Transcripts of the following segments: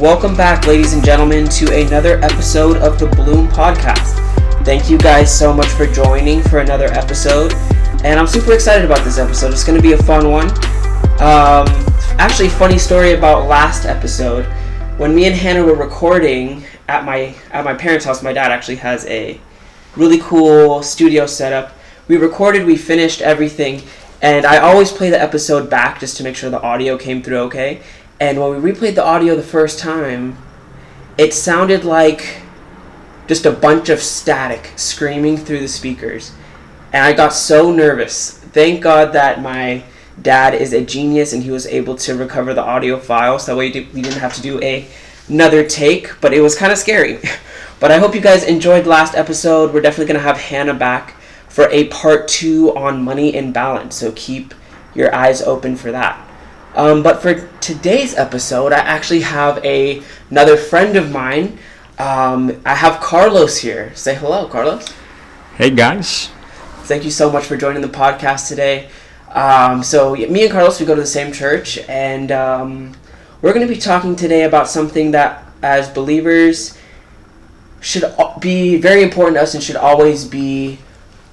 Welcome back, ladies and gentlemen, to another episode of the Bloom Podcast. Thank you guys so much for joining for another episode, and I'm super excited about this episode. It's going to be a fun one. Um, actually, funny story about last episode. When me and Hannah were recording at my at my parents' house, my dad actually has a really cool studio setup. We recorded, we finished everything, and I always play the episode back just to make sure the audio came through okay. And when we replayed the audio the first time, it sounded like just a bunch of static screaming through the speakers. And I got so nervous. Thank God that my dad is a genius and he was able to recover the audio file so that way we didn't have to do a, another take, but it was kind of scary. But I hope you guys enjoyed last episode. We're definitely going to have Hannah back for a part two on money and balance, so keep your eyes open for that. Um, but for today's episode, I actually have a another friend of mine. Um, I have Carlos here. Say hello, Carlos. Hey guys. Thank you so much for joining the podcast today. Um, so me and Carlos, we go to the same church, and um, we're going to be talking today about something that, as believers, should be very important to us and should always be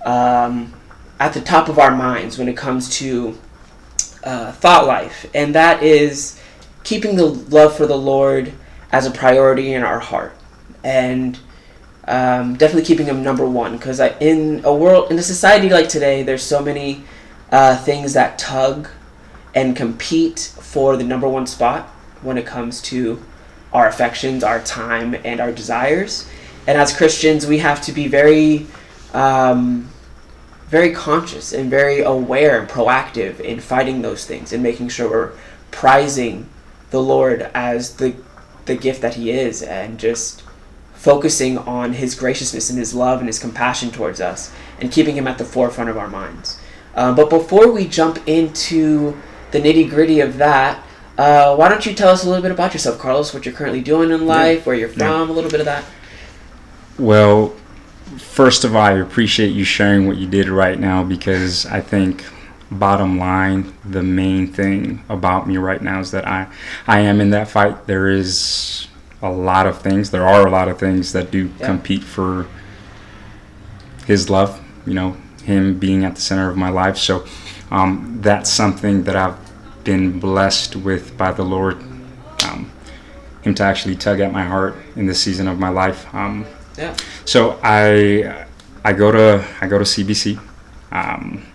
um, at the top of our minds when it comes to uh, thought life, and that is keeping the love for the Lord as a priority in our heart, and um, definitely keeping Him number one. Because in a world, in a society like today, there's so many uh, things that tug and compete for the number one spot when it comes to our affections, our time, and our desires. And as Christians, we have to be very um, very conscious and very aware and proactive in fighting those things and making sure we're prizing the Lord as the the gift that he is and just focusing on his graciousness and his love and his compassion towards us and keeping him at the forefront of our minds. Uh, but before we jump into the nitty gritty of that, uh, why don't you tell us a little bit about yourself, Carlos? What you're currently doing in life, yeah. where you're from, yeah. a little bit of that. Well, first of all, I appreciate you sharing what you did right now because I think bottom line the main thing about me right now is that I I am in that fight. There is a lot of things. There are a lot of things that do yeah. compete for his love you know him being at the center of my life. So um, that's something that I've been blessed with by the Lord um, him to actually tug at my heart in this season of my life. Um, So I I go to I go to CBC. Um,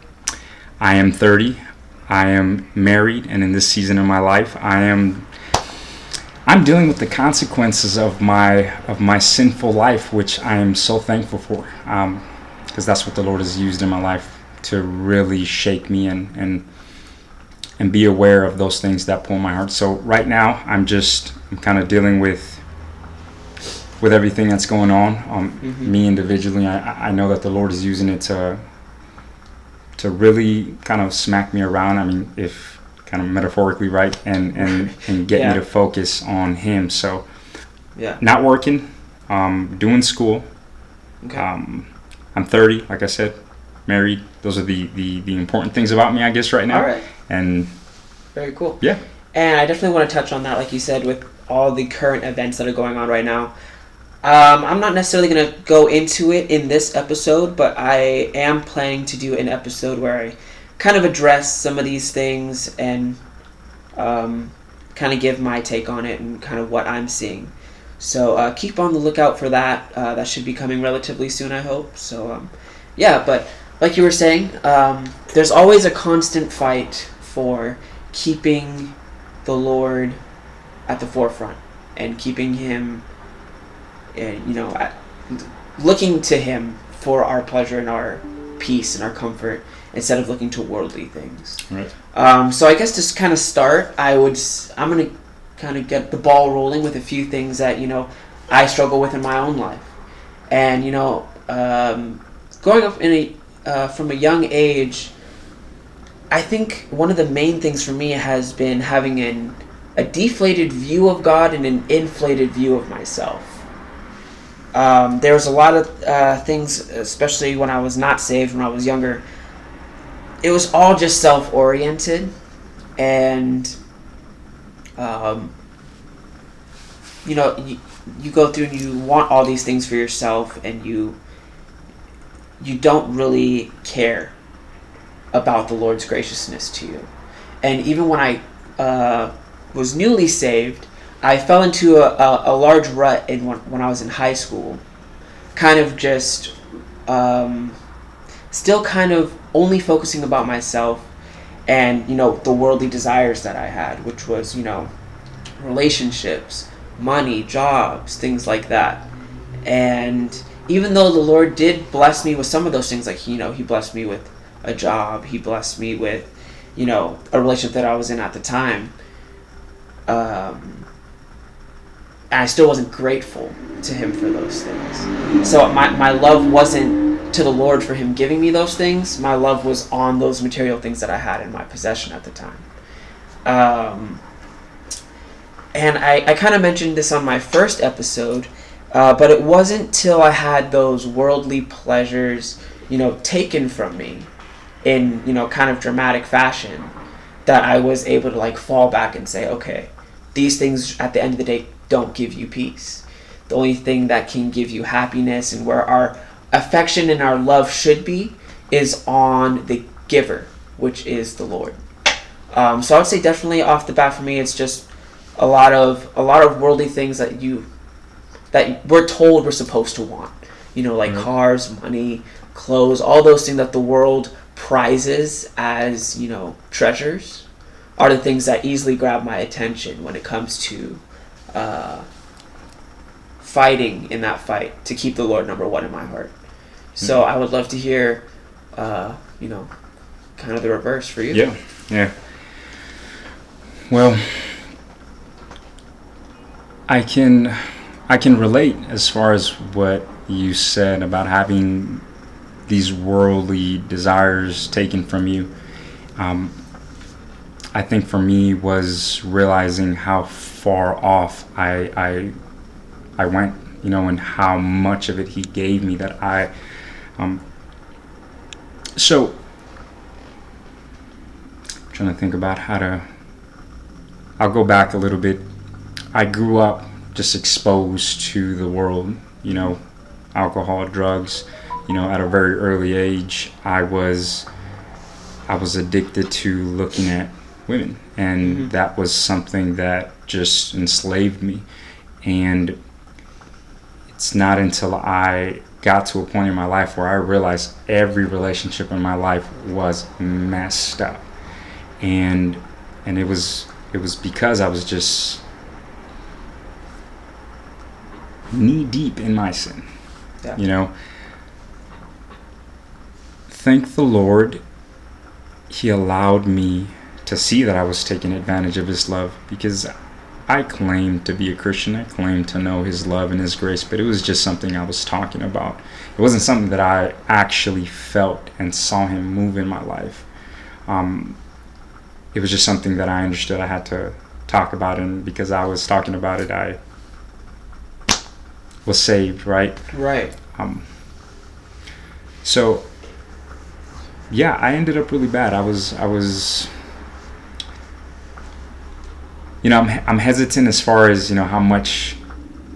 I am 30. I am married, and in this season of my life, I am I'm dealing with the consequences of my of my sinful life, which I am so thankful for, because um, that's what the Lord has used in my life to really shake me and and and be aware of those things that pull my heart. So right now, I'm just I'm kind of dealing with with everything that's going on. Um, mm-hmm. Me individually, I, I know that the Lord is using it to to really kind of smack me around. I mean, if kind of metaphorically, right, and and and get yeah. me to focus on Him. So, yeah, not working, um, doing school. Okay. Um, I'm 30, like I said, married. Those are the, the the important things about me, I guess, right now. All right. And very cool. Yeah. And I definitely want to touch on that, like you said, with all the current events that are going on right now. Um, I'm not necessarily going to go into it in this episode, but I am planning to do an episode where I kind of address some of these things and um, kind of give my take on it and kind of what I'm seeing. So uh, keep on the lookout for that. Uh, that should be coming relatively soon, I hope. So um, yeah, but like you were saying, um, there's always a constant fight for keeping the Lord at the forefront and keeping Him and you know, looking to Him for our pleasure and our peace and our comfort instead of looking to worldly things. Right. Um, so I guess to kind of start, I would I'm gonna kind of get the ball rolling with a few things that you know I struggle with in my own life, and you know, um, growing up in a uh, from a young age. I think one of the main things for me has been having an, a deflated view of God and an inflated view of myself. Um, there was a lot of uh, things, especially when I was not saved, when I was younger. It was all just self oriented, and um, you know, you, you go through and you want all these things for yourself, and you you don't really care about the Lord's graciousness to you. And even when I uh, was newly saved, I fell into a, a, a large rut in when, when I was in high school, kind of just um, still kind of only focusing about myself and you know the worldly desires that I had, which was you know relationships, money, jobs, things like that. And even though the Lord did bless me with some of those things, like you know He blessed me with a job, He blessed me with you know a relationship that I was in at the time. Um, and I still wasn't grateful to him for those things. So my, my love wasn't to the Lord for him giving me those things. My love was on those material things that I had in my possession at the time. Um, and I, I kind of mentioned this on my first episode, uh, but it wasn't till I had those worldly pleasures, you know, taken from me in, you know, kind of dramatic fashion that I was able to like fall back and say, okay, these things at the end of the day don't give you peace. The only thing that can give you happiness and where our affection and our love should be is on the giver, which is the Lord. Um, so I would say definitely off the bat for me, it's just a lot of a lot of worldly things that you that we're told we're supposed to want. You know, like mm-hmm. cars, money, clothes, all those things that the world prizes as you know treasures are the things that easily grab my attention when it comes to uh, fighting in that fight to keep the Lord number one in my heart. So mm-hmm. I would love to hear, uh, you know, kind of the reverse for you. Yeah, yeah. Well, I can, I can relate as far as what you said about having these worldly desires taken from you. Um, I think for me was realizing how far off I I I went, you know, and how much of it he gave me that I um so I'm trying to think about how to I'll go back a little bit. I grew up just exposed to the world, you know, alcohol, drugs, you know, at a very early age. I was I was addicted to looking at women and mm-hmm. that was something that just enslaved me and it's not until i got to a point in my life where i realized every relationship in my life was messed up and and it was it was because i was just knee deep in my sin yeah. you know thank the lord he allowed me to see that I was taking advantage of His love because I claimed to be a Christian. I claimed to know His love and His grace, but it was just something I was talking about. It wasn't something that I actually felt and saw Him move in my life. Um, it was just something that I understood I had to talk about, and because I was talking about it, I was saved, right? Right. Um, so yeah, I ended up really bad. I was I was you know, I'm, I'm hesitant as far as, you know, how much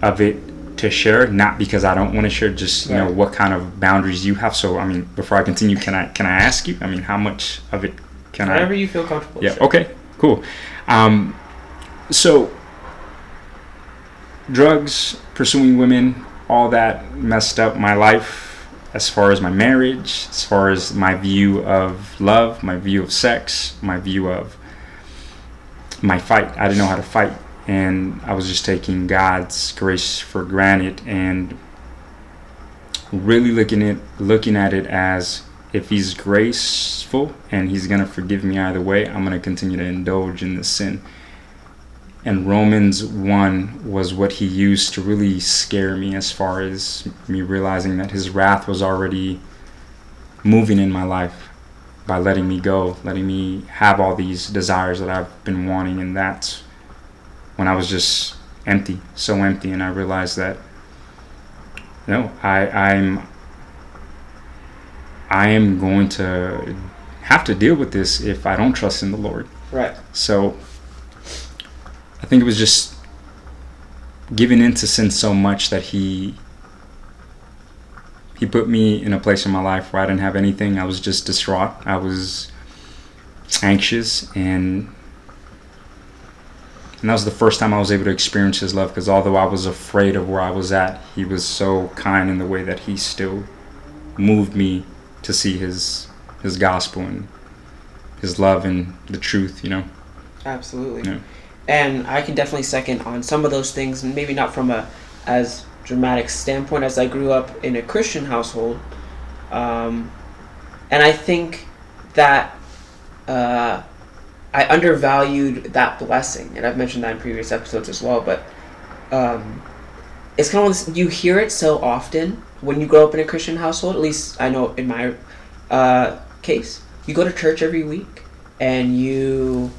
of it to share, not because I don't want to share, just, you right. know, what kind of boundaries you have. So, I mean, before I continue, can I, can I ask you, I mean, how much of it can Whatever I? Whatever you feel comfortable. Yeah. Okay, cool. Um, so drugs, pursuing women, all that messed up my life as far as my marriage, as far as my view of love, my view of sex, my view of my fight. I didn't know how to fight, and I was just taking God's grace for granted and really looking at looking at it as if He's graceful and He's gonna forgive me either way, I'm gonna continue to indulge in this sin. And Romans 1 was what he used to really scare me as far as me realizing that his wrath was already moving in my life by letting me go, letting me have all these desires that I've been wanting. And that's when I was just empty, so empty. And I realized that, no, I, I'm, I am going to have to deal with this if I don't trust in the Lord. Right. So I think it was just given into sin so much that he he put me in a place in my life where I didn't have anything. I was just distraught. I was anxious and and that was the first time I was able to experience his love because although I was afraid of where I was at, he was so kind in the way that he still moved me to see his his gospel and his love and the truth, you know. Absolutely. Yeah. And I can definitely second on some of those things, maybe not from a as dramatic standpoint as I grew up in a Christian household. Um, and I think that uh, I undervalued that blessing, and I've mentioned that in previous episodes as well. But um, it's kind of this, you hear it so often when you grow up in a Christian household. At least I know in my uh, case, you go to church every week and you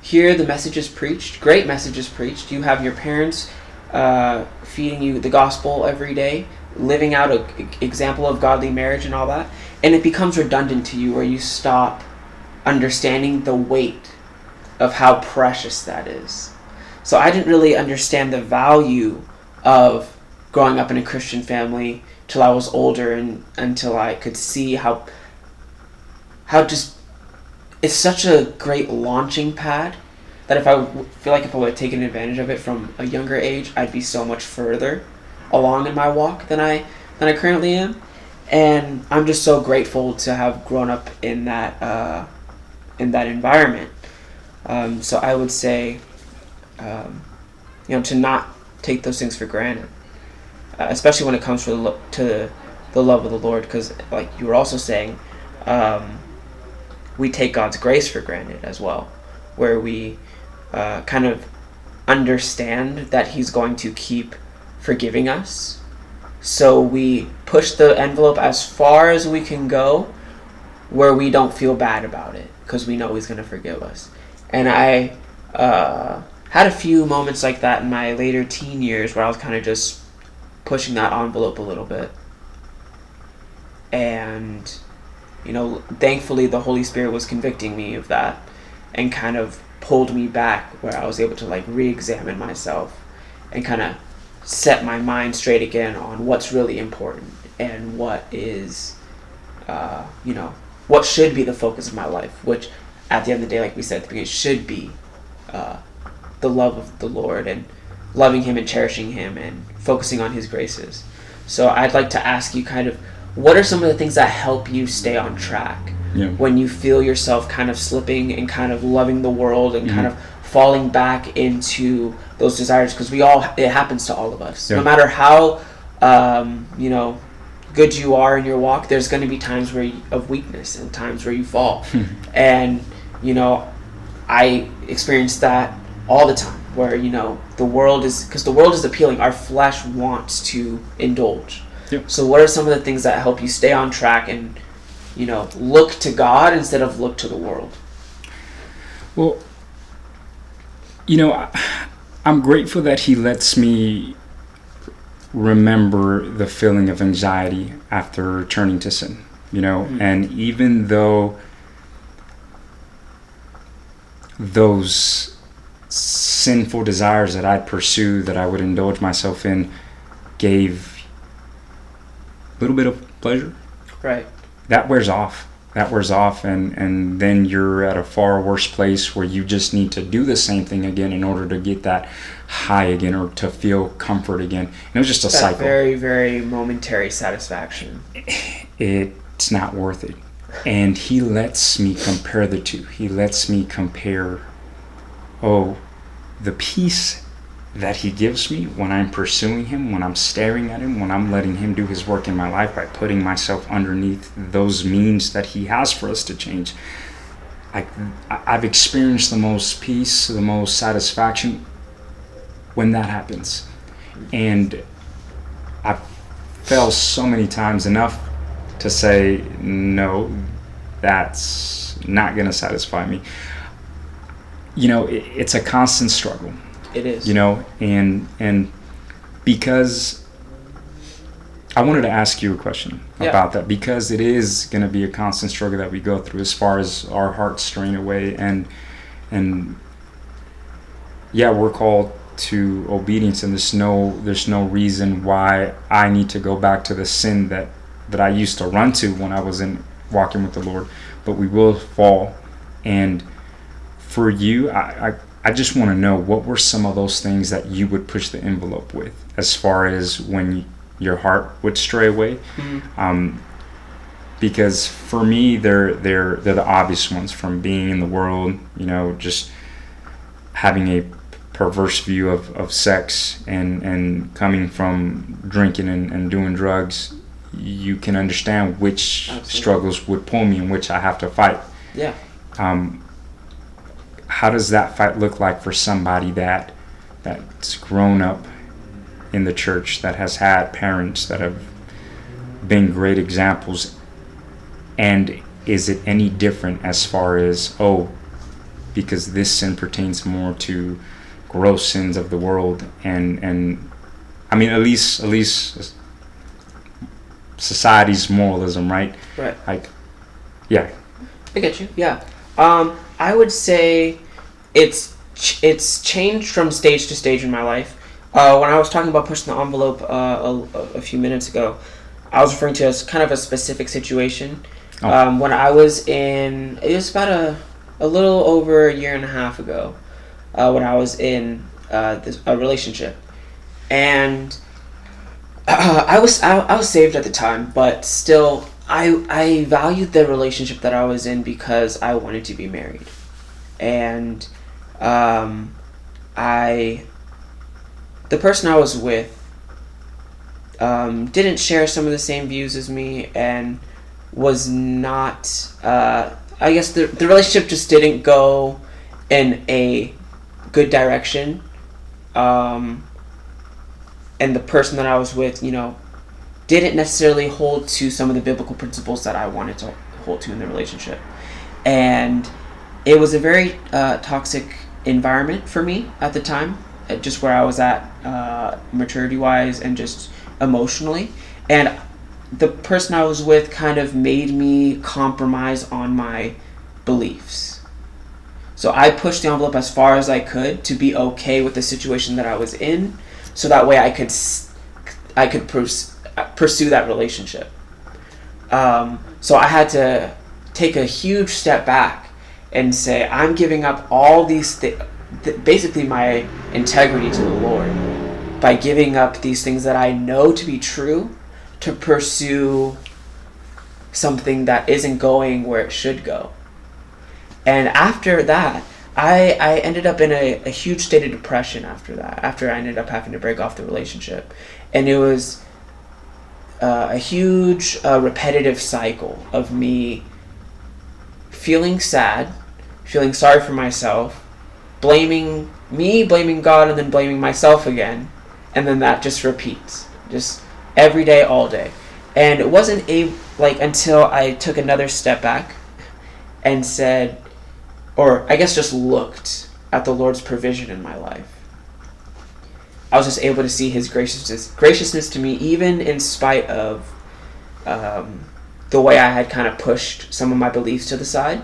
hear the messages preached, great messages preached. You have your parents uh, feeding you the gospel every day, living out an example of godly marriage and all that, and it becomes redundant to you, where you stop understanding the weight of how precious that is. So I didn't really understand the value of growing up in a Christian family till I was older and until I could see how how just it's such a great launching pad that if I feel like if I would have taken advantage of it from a younger age, I'd be so much further along in my walk than I than I currently am. And I'm just so grateful to have grown up in that uh, in that environment. Um, so I would say, um, you know, to not take those things for granted, uh, especially when it comes to the, lo- to the love of the Lord, because like you were also saying, um, we take God's grace for granted as well, where we uh, kind of understand that He's going to keep forgiving us. So we push the envelope as far as we can go where we don't feel bad about it because we know He's going to forgive us. And I uh, had a few moments like that in my later teen years where I was kind of just pushing that envelope a little bit. And, you know, thankfully the Holy Spirit was convicting me of that and kind of pulled me back where I was able to like re examine myself and kind of set my mind straight again on what's really important and what is, uh, you know, what should be the focus of my life, which at the end of the day, like we said at the beginning, should be uh, the love of the Lord and loving Him and cherishing Him and focusing on His graces. So I'd like to ask you kind of what are some of the things that help you stay on track Yeah. when you feel yourself kind of slipping and kind of loving the world and kind Mhm. of falling back into those desires because we all it happens to all of us Yeah. no matter how um, you know good you are in your walk there's going to be times where you, of weakness and times where you fall and you know i experience that all the time where you know the world is because the world is appealing our flesh wants to indulge Yep. so what are some of the things that help you stay on track and you know look to god instead of look to the world Well, you know, I, I'm grateful that he lets me remember the feeling of anxiety after turning to sin. You know, Mm. and even though those sinful desires that I'd pursue, that I would indulge myself in, gave a little bit of pleasure, right that wears off. That wears off and and then you're at a far worse place where you just need to do the same thing again in order to get that high again or to feel comfort again. And it was just a that cycle. very very momentary satisfaction. It's not worth it. And he lets me compare the two. He lets me compare oh the peace that he gives me when i'm pursuing him when i'm staring at him when i'm letting him do his work in my life by putting myself underneath those means that he has for us to change. I, i've experienced the most peace the most satisfaction when that happens. And i fell so many times enough to say no that's not going to satisfy me. You know it, it's a constant struggle it is you know and and because i wanted to ask you a question Yeah. about that because it is going to be a constant struggle that we go through as far as our hearts strain away and and yeah we're called to obedience and there's no there's no reason why I need to go back to the sin that that I used to run to when I was in walking with the Lord but we will fall and for you I, I, I just want to know what were some of those things that you would push the envelope with as far as when your heart would stray away Mm-hmm. um, because for me they're they're they're the obvious ones from being in the world you know just having a perverse view of, of sex and and coming from drinking and, and doing drugs you can understand which Absolutely. struggles would pull me and which I have to fight Yeah. um, how does that fight look like for somebody that that's grown up in the church that has had parents that have been great examples and is it any different as far as oh because this sin pertains more to gross sins of the world and and I mean at least at least society's moralism right Right. like yeah I get you. Yeah. Um, I would say it's ch- it's changed from stage to stage in my life. Uh, when I was talking about pushing the envelope uh, a, a few minutes ago, I was referring to as kind of a specific situation. Oh. Um, when I was in, it was about a a little over a year and a half ago, uh, when I was in uh, this, a relationship, and uh, I was I, I was saved at the time, but still I I valued the relationship that I was in because I wanted to be married, and um, I the person I was with um, didn't share some of the same views as me and was not uh, I guess the the relationship just didn't go in a good direction. Um, and the person that I was with, you know, didn't necessarily hold to some of the biblical principles that I wanted to hold to in the relationship. And it was a very uh, toxic environment for me at the time, uh, just where I was at uh, maturity wise and just emotionally. And the person I was with kind of made me compromise on my beliefs. So I pushed the envelope as far as I could to be okay with the situation that I was in, so that way I could I could pers- pursue that relationship. Um, so I had to take a huge step back and say I'm giving up all these thi- th- basically my integrity to the Lord by giving up these things that I know to be true to pursue something that isn't going where it should go. And after that, I, I ended up in a, a huge state of depression after that, after I ended up having to break off the relationship. And it was uh, a huge uh, repetitive cycle of me feeling sad, feeling sorry for myself, blaming me, blaming God, and then blaming myself again. And then that just repeats, just every day, all day. And it wasn't a like until I took another step back and said, or I guess just looked at the Lord's provision in my life. I was just able to see His graciousness, graciousness to me, even in spite of um, the way I had kind of pushed some of my beliefs to the side.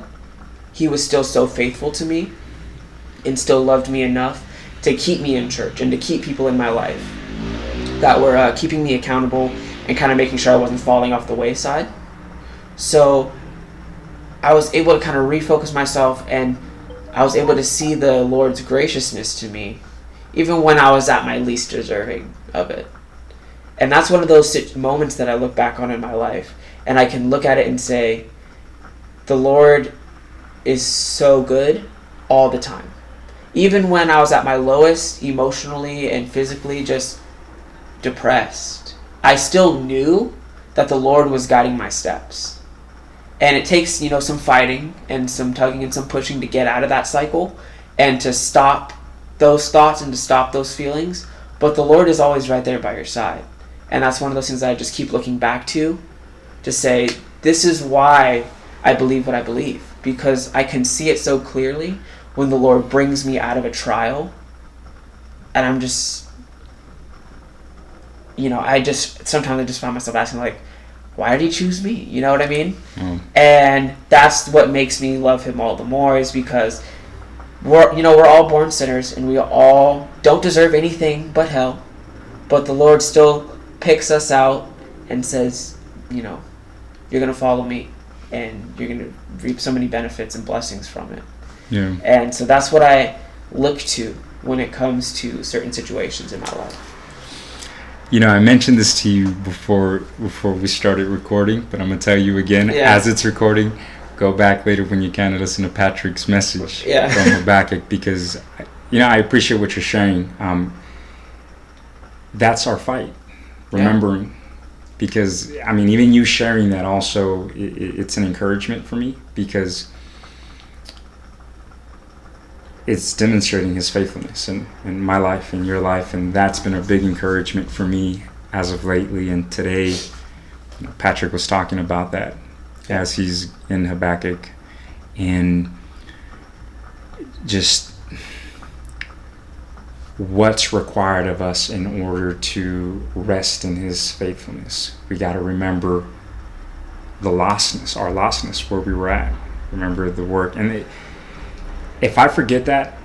He was still so faithful to me, and still loved me enough to keep me in church and to keep people in my life that were uh, keeping me accountable and kind of making sure I wasn't falling off the wayside. So I was able to kind of refocus myself and I was able to see the Lord's graciousness to me, even when I was at my least deserving of it. And that's one of those moments that I look back on in my life and I can look at it and say, the Lord is so good all the time. Even when I was at my lowest emotionally and physically, just depressed, I still knew that the Lord was guiding my steps. And it takes, you know, some fighting and some tugging and some pushing to get out of that cycle and to stop those thoughts and to stop those feelings. But the Lord is always right there by your side. And that's one of those things that I just keep looking back to to say, this is why I believe what I believe. Because I can see it so clearly when the Lord brings me out of a trial. And I'm just, you know, I just, sometimes I just find myself asking, like, why did he choose me? You know what I mean? Mm. And that's what makes me love him all the more is because we're you know we're all born sinners and we all don't deserve anything but hell but the lord still picks us out and says you know you're gonna follow me and you're gonna reap so many benefits and blessings from it Yeah. and so that's what i look to when it comes to certain situations in my life You know, I mentioned this to you before before we started recording, but I'm gonna tell you again Yeah. as it's recording. Go back later when you can and listen to Patrick's message Yeah. from Habakkuk because, you know, I appreciate what you're sharing. Um, that's our fight, remembering. Because I mean, even you sharing that also, i i- it's an encouragement for me because it's demonstrating his faithfulness in, in my life in your life and that's been a big encouragement for me as of lately and today you know, patrick was talking about that as he's in habakkuk. And just what's required of us in order to rest in his faithfulness. We got to remember the lostness our lostness where we were at. Remember the work. And it, if I forget that,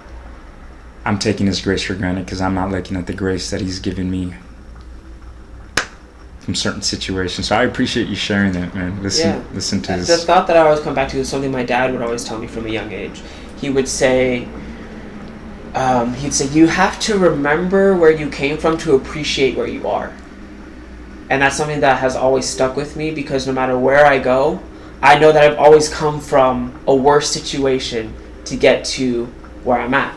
I'm taking His grace for granted because I'm not looking at the grace that He's given me from certain situations. So I appreciate you sharing that, man. Listen, Yeah. listen to this. The thought that I always come back to is something my dad would always tell me from a young age. He would say, um, he'd say, you have to remember where you came from to appreciate where you are. And that's something that has always stuck with me because no matter where I go, I know that I've always come from a worse situation to get to where I'm at.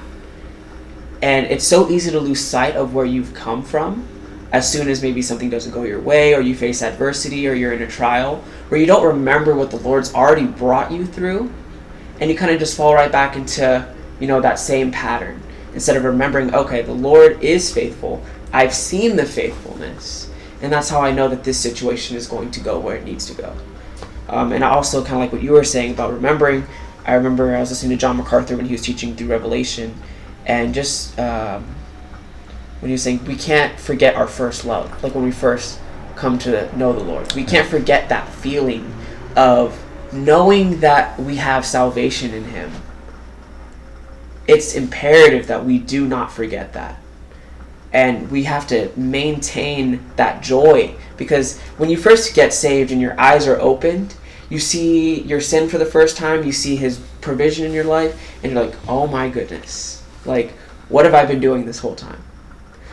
And it's so easy to lose sight of where you've come from as soon as maybe something doesn't go your way or you face adversity or you're in a trial where you don't remember what the Lord's already brought you through and you kind of just fall right back into, you know, that same pattern instead of remembering, okay, the Lord is faithful. I've seen the faithfulness. And that's how I know that this situation is going to go where it needs to go. Um, and I also, kind of like what you were saying about remembering, I remember I was listening to John MacArthur when he was teaching through Revelation, and just um, when he was saying we can't forget our first love, like when we first come to know the Lord. We can't forget that feeling of knowing that we have salvation in Him. It's imperative that we do not forget that. And we have to maintain that joy because when you first get saved and your eyes are opened, you see your sin for the first time, you see His provision in your life, and you're like, oh my goodness. Like, what have I been doing this whole time?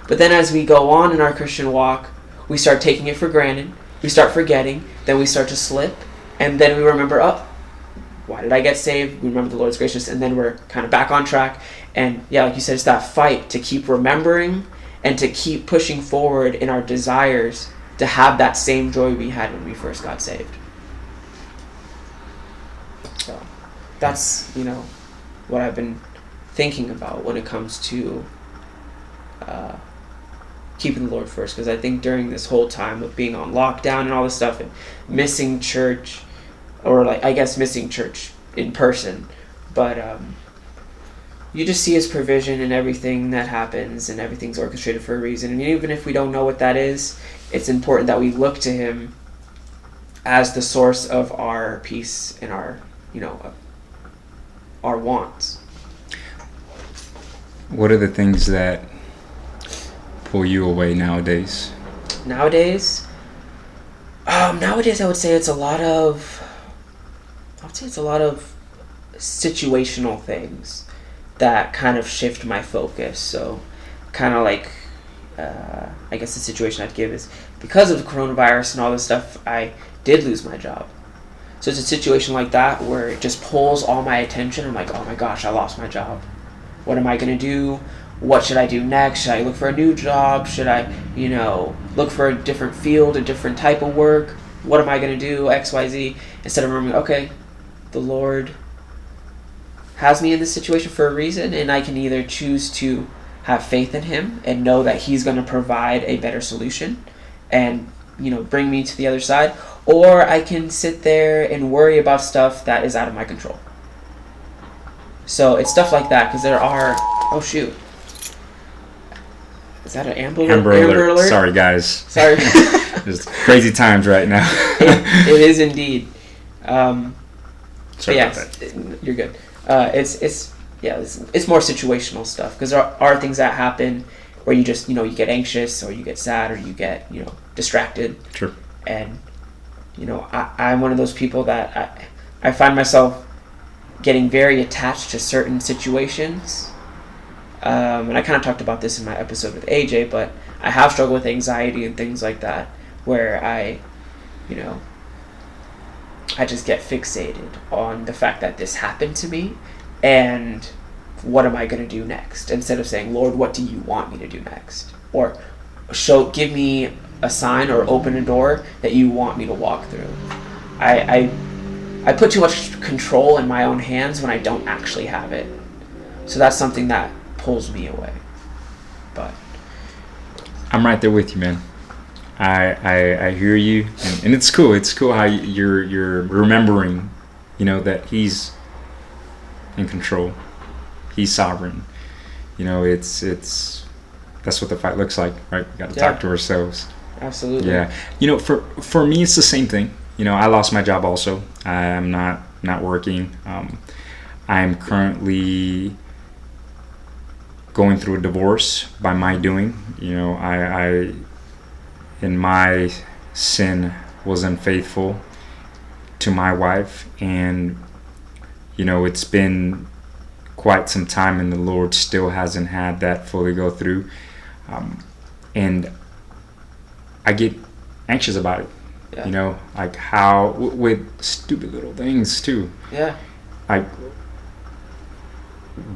But then as we go on in our Christian walk, we start taking it for granted. We start forgetting. Then we start to slip. And then we remember, oh, why did I get saved? We remember the Lord's gracious. And then we're kind of back on track. And yeah, like you said, it's that fight to keep remembering and to keep pushing forward in our desires to have that same joy we had when we first got saved. So that's, you know, what I've been thinking about when it comes to uh, keeping the Lord first. Because I think during this whole time of being on lockdown and all this stuff and missing church, or like I guess missing church in person, but um, you just see His provision in everything that happens, and everything's orchestrated for a reason. And even if we don't know what that is, it's important that we look to Him as the source of our peace and our, you know, our wants. What are the things that pull you away nowadays? nowadays? Um, nowadays i would say it's a lot of i would say it's a lot of situational things that kind of shift my focus. So kind of like uh, i guess the situation i'd give is because of the coronavirus and all this stuff i did lose my job. So it's a situation like that where it just pulls all my attention. I'm like oh my gosh i lost my job. What am i to do what should I do next? Should I look for a new job? Should I, you know, look for a different field, a different type of work? What am I going to do? X, Y, Z. Instead of remembering, okay, the Lord has me in this situation for a reason, and I can either choose to have faith in Him and know that He's going to provide a better solution and, you know, bring me to the other side, or I can sit there and worry about stuff that is out of my control. So it's stuff like that because there are, oh shoot. Is that an Amber, Amber, alert. Sorry, guys. Sorry. There's crazy times right now. it, it is indeed. Um, Sorry yeah, you're good. Uh, it's it's yeah, it's, it's more situational stuff because there are, are things that happen where you just you know you get anxious or you get sad or you get you know distracted. Sure. And you know I, I'm one of those people that I, I find myself getting very attached to certain situations. Um, and I kind of talked about this in my episode with AJ, but I have struggled with anxiety and things like that, where I, you know, I just get fixated on the fact that this happened to me and what am I going to do next instead of saying, Lord, what do you want me to do next? Or show, give me a sign or open a door that you want me to walk through. I, I I put too much control in my own hands when I don't actually have it. So that's something that pulls me away. But I'm right there with you, man. I I, I hear you, and, and it's cool. It's cool how you're you're remembering, you know, that he's in control. He's sovereign. You know, it's it's that's what the fight looks like, right? We got to Yeah. talk to ourselves. absolutely. Yeah, you know, for for me, it's the same thing. You know, I lost my job also. I'm not not working. Um, I'm currently going through a divorce by my doing. You know, I, I in my sin was unfaithful to my wife, and you know, it's been quite some time, and the Lord still hasn't had that fully go through. Um, and I get anxious about it. Yeah. You know, like how w- with stupid little things too. Yeah. Like,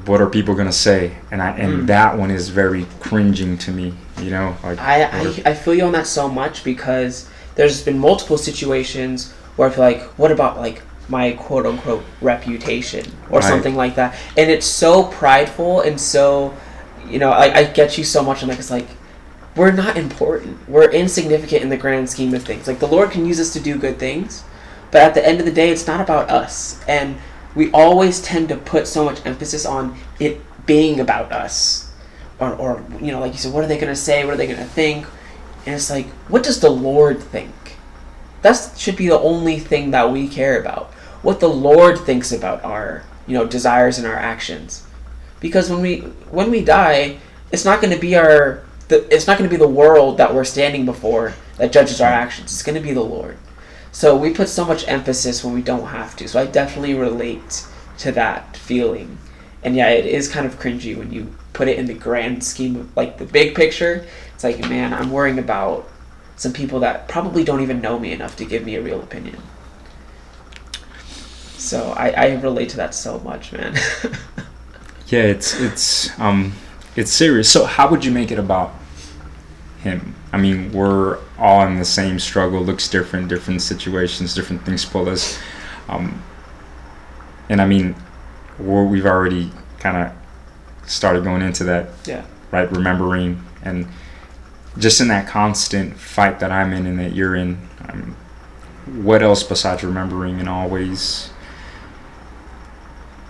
what are people gonna say? And I and Mm. that one is very cringing to me. You know, like I, I, I feel you on that so much because there's been multiple situations where I feel like, what about like my quote unquote reputation or Right. something like that? And it's so prideful and so, you know, I, I get you so much. And like, it's like, we're not important. We're insignificant in the grand scheme of things. Like, the Lord can use us to do good things, but at the end of the day, it's not about us. And we always tend to put so much emphasis on it being about us or, or you know, like you said, what are they going to say? What are they going to think? And it's like, what does the Lord think? That should be the only thing that we care about. What the Lord thinks about our, you know, desires and our actions. Because when we when we die, it's not going to be our the, it's not going to be the world that we're standing before that judges our actions. It's going to be the Lord. So we put so much emphasis when we don't have to. So I definitely relate to that feeling. And yeah, it is kind of cringy when you put it in the grand scheme of like the big picture. It's like, man, I'm worrying about some people that probably don't even know me enough to give me a real opinion. So I, I relate to that so much, man. yeah, it's it's um it's serious. So how would you make it about him? I mean, we're all in the same struggle. Looks different, different situations, different things pull us. Um, and I mean, we're, we've already kind of started going into that yeah. right? Remembering and just in that constant fight that I'm in and that you're in. Um, what else besides remembering and always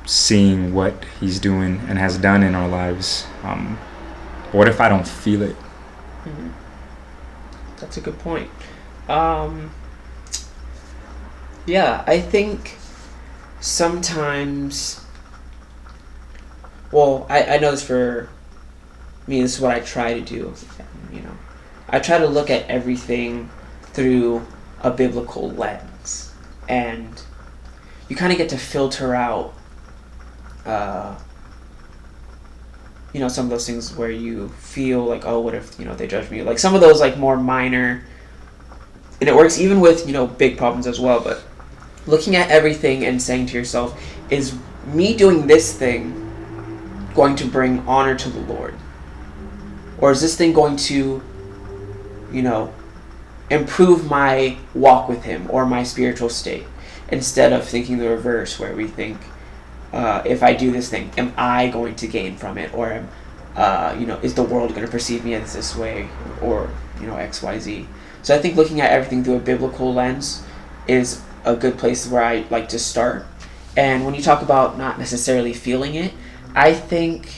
seeing what he's doing and has done in our lives? Um, what if I don't feel it? Hmm That's a good point. Um, yeah, I think sometimes. Well, I, I know this for me. This is what I try to do. You know, I try to look at everything through a biblical lens, and you kind of get to filter out. Uh, you know some of those things where you feel like oh what if you know they judge me? Like some of those like more minor and it works even with you know big problems as well but looking at everything and saying to yourself is me doing this thing going to bring honor to the lord? Or is this thing going to you know improve my walk with him or my spiritual state? Instead of thinking the reverse where we think uh, if I do this thing, am I going to gain from it, or am, uh, you know, is the world going to perceive me as this way, or you know, X, Y, Z? So I think looking at everything through a biblical lens is a good place where I like to start. And when you talk about not necessarily feeling it, I think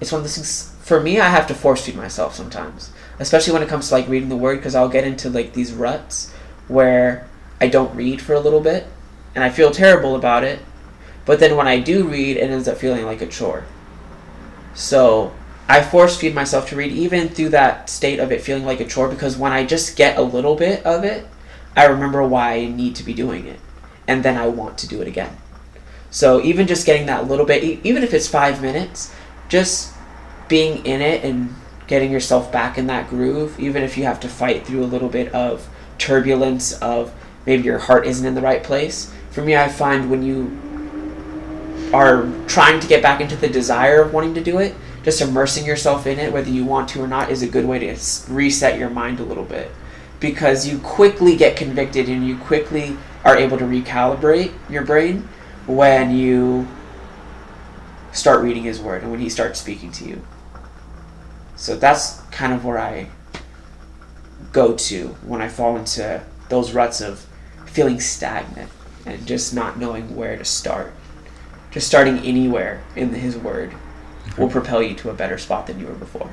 it's one of those things. For me, I have to force feed myself sometimes, especially when it comes to like reading the Word, because I'll get into like these ruts where I don't read for a little bit, and I feel terrible about it. But then when I do read, it ends up feeling like a chore. So I force feed myself to read even through that state of it feeling like a chore because when I just get a little bit of it, I remember why I need to be doing it. And then I want to do it again. So even just getting that little bit, even if it's five minutes, just being in it and getting yourself back in that groove, even if you have to fight through a little bit of turbulence of maybe your heart isn't in the right place. For me, I find when you are trying to get back into the desire of wanting to do it, just immersing yourself in it, whether you want to or not, is a good way to reset your mind a little bit. Because you quickly get convicted and you quickly are able to recalibrate your brain when you start reading His Word and when He starts speaking to you. So that's kind of where I go to when I fall into those ruts of feeling stagnant and just not knowing where to start. Just starting anywhere in His Word will propel you to a better spot than you were before.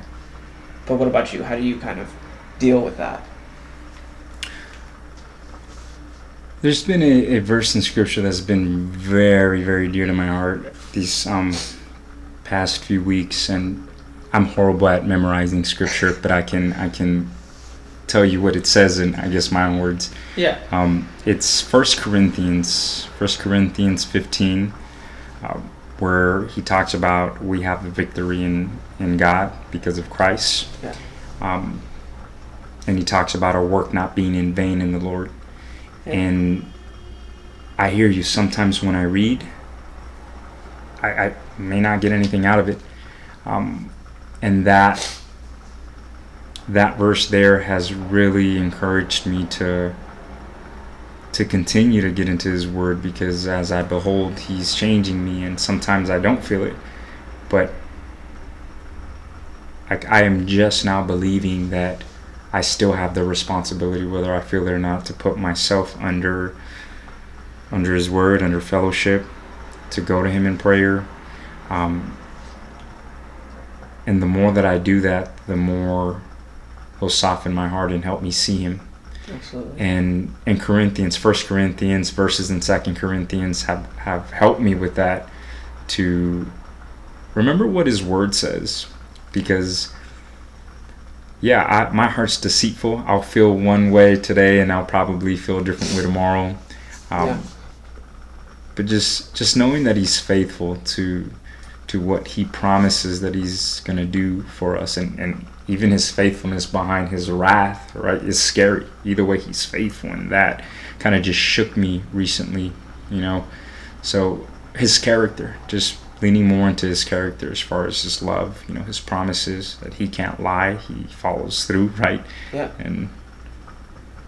But what about you? How do you kind of deal with that? There's been a, a verse in scripture that's been very, very dear to my heart these um, past few weeks, and I'm horrible at memorizing scripture, but I can I can tell you what it says in I guess my own words. Yeah. Um, it's First Corinthians, First Corinthians 15, uh, where he talks about we have the victory in in God because of Christ. Yeah. Um, and he talks about our work not being in vain in the Lord. Yeah. And I hear you sometimes when I read, I, I may not get anything out of it. Um, and that that verse there has really encouraged me to to continue to get into his word because as I behold he's changing me and sometimes I don't feel it. But I, I am just now believing that I still have the responsibility whether I feel it or not to put myself under under his word under fellowship to go to him in prayer. Um, and the more that I do that the more he'll soften my heart and help me see him Absolutely. and in Corinthians, First Corinthians verses in Second Corinthians have have helped me with that to remember what His Word says, because yeah, I, my heart's deceitful. I'll feel one way today, and I'll probably feel a different way tomorrow. Um, Yeah. But just just knowing that He's faithful to to what He promises that He's gonna do for us, and and even His faithfulness behind His wrath, right, is scary. Either way, He's faithful, and that kind of just shook me recently, you know. So His character, just leaning more into His character as far as His love, you know, His promises that He can't lie, He follows through, right, Yeah. and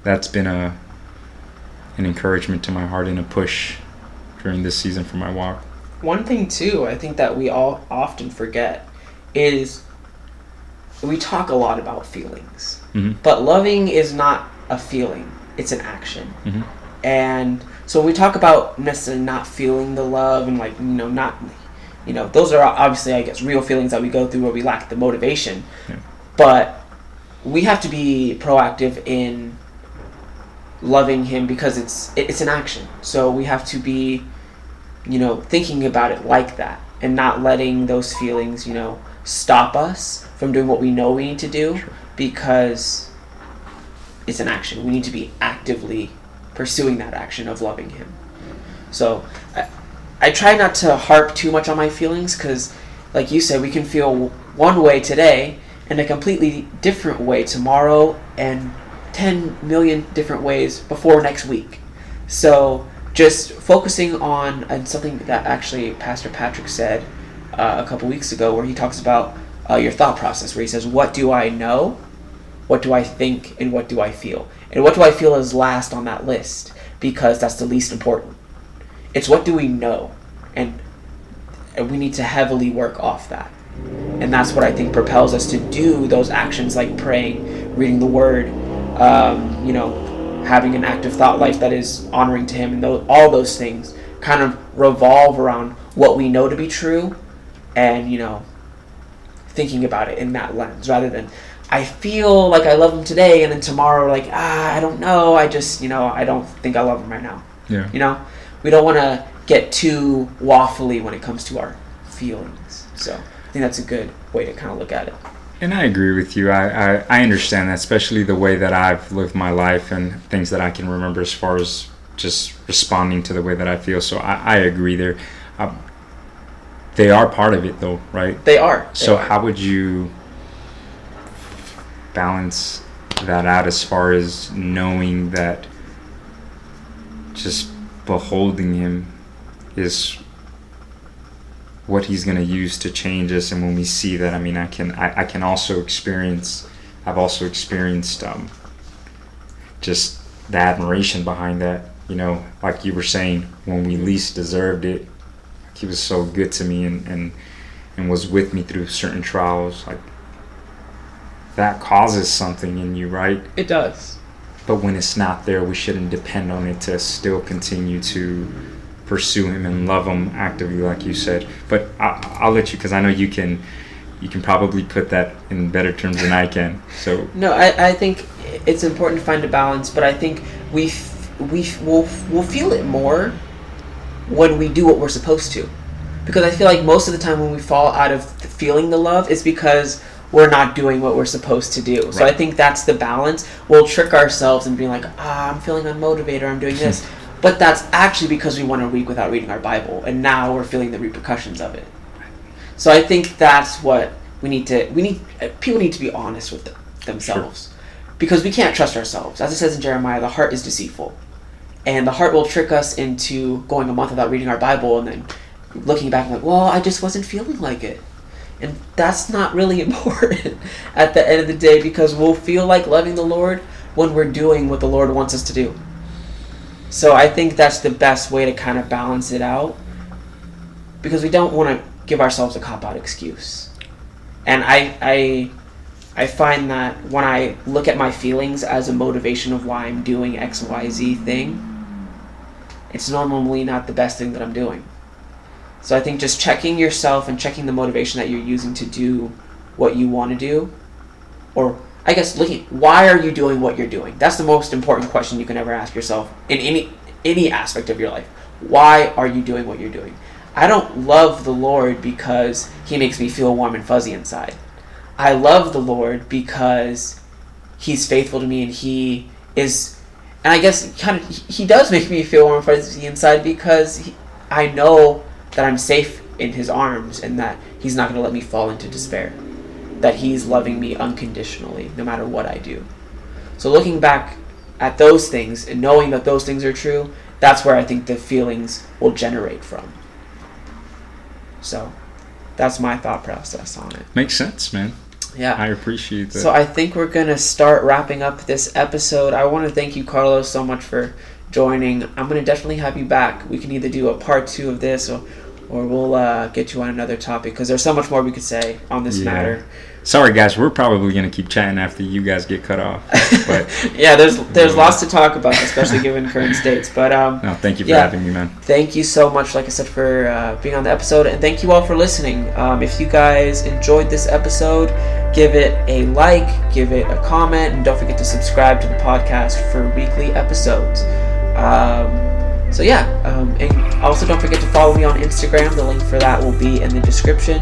that's been a an encouragement to my heart and a push during this season for my walk. One thing too, I think that we all often forget is we talk a lot about feelings, Mhm. but loving is not a feeling; it's an action. Mhm. And so we talk about necessarily not feeling the love and like you know not, you know, those are obviously I guess real feelings that we go through where we lack the motivation. Yeah. But we have to be proactive in loving him because it's it's an action. So we have to be you know, thinking about it like that and not letting those feelings, you know, stop us from doing what we know we need to do Sure. because it's an action. We need to be actively pursuing that action of loving Him. So I, I try not to harp too much on my feelings because, like you said, we can feel one way today and a completely different way tomorrow and 10 million different ways before next week. So just focusing on something that actually Pastor Patrick said uh, a couple weeks ago, where he talks about uh, your thought process, where he says, "What do I know? What do I think? And what do I feel? And what do I feel is last on that list because that's the least important. It's what do we know, and and we need to heavily work off that." And that's what I think propels us to do those actions like praying, reading the Word, um, you know, having an active thought life that is honoring to Him, and tho- all those things kind of revolve around what we know to be true, and you know, thinking about it in that lens rather than I feel like I love Him today, and then tomorrow like ah I don't know, I just you know I don't think I love Him right now. Yeah. You know, we don't want to get too waffly when it comes to our feelings. So I think that's a good way to kind of look at it. And I agree with you. I, I, I understand that, especially the way that I've lived my life and things that I can remember as far as just responding to the way that I feel. So I, I agree there. Uh, they are part of it, though, right? They are. They so are. how would you balance that out as far as knowing that just beholding him is what he's going to use to change us and when we see that i mean i can i, I can also experience i've also experienced um, just the admiration behind that you know like you were saying when we least deserved it he was so good to me and and, and was with me through certain trials like that causes something in you right it does. but when it's not there we shouldn't depend on it to still continue to pursue him and love him actively like you said. But I, i'll let you because i know you can you can probably put that in better terms than i can so. No, I, I think it's important to find a balance, but I think we f- we f- will we'll feel it more when we do what we're supposed to, because I feel like most of the time when we fall out of feeling the love, it's because we're not doing what we're supposed to do. So I think that's the balance. We'll trick ourselves and be like, ah, I'm feeling unmotivated, or I'm doing this, but that's actually because we went a week without reading our Bible, and now we're feeling the repercussions of it. So I think that's what we need to. We need uh, people need to be honest with them, themselves, because we can't trust ourselves. As it says in Jeremiah, the heart is deceitful, and the heart will trick us into going a month without reading our Bible, and then looking back and like, well, I just wasn't feeling like it, and that's not really important at the end of the day because we'll feel like loving the Lord when we're doing what the Lord wants us to do. So I think that's the best way to kind of balance it out because we don't want to give ourselves a cop out excuse. And I I I find that when I look at my feelings as a motivation of why I'm doing XYZ thing, it's normally not the best thing that I'm doing. So I think just checking yourself and checking the motivation that you're using to do what you want to do or I guess looking why are you doing what you're doing? That's the most important question you can ever ask yourself in any any aspect of your life. Why are you doing what you're doing? I don't love the Lord because he makes me feel warm and fuzzy inside. I love the Lord because he's faithful to me and he is and I guess kind of he does make me feel warm and fuzzy inside because he, I know that I'm safe in his arms and that he's not going to let me fall into despair. That he's loving me unconditionally no matter what I do. So looking back at those things and knowing that those things are true, that's where I think the feelings will generate from. So that's my thought process on it. makes sense man Yeah. i appreciate that So I think we're gonna start wrapping up this episode. I want to thank you, Carlos, so much for joining. I'm gonna definitely have you back. We can either do a part two of this, or or we'll uh, get you on another topic because there's so much more we could say on this Yeah. matter. sorry guys we're probably going to keep chatting after you guys get cut off but yeah, there's there's lots to talk about, especially given current states. But um, no thank you for Yeah. having me man thank you so much, like I said, for uh, being on the episode, and thank you all for listening. Um, if you guys enjoyed this episode, give it a like, give it a comment, and don't forget to subscribe to the podcast for weekly episodes. Um, so yeah, um, and also don't forget to follow me on Instagram. The link for that will be in the description.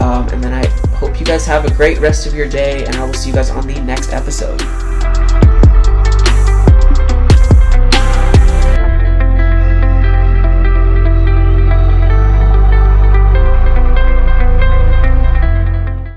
Um, and then I hope you guys have a great rest of your day, and I will see you guys on the next episode.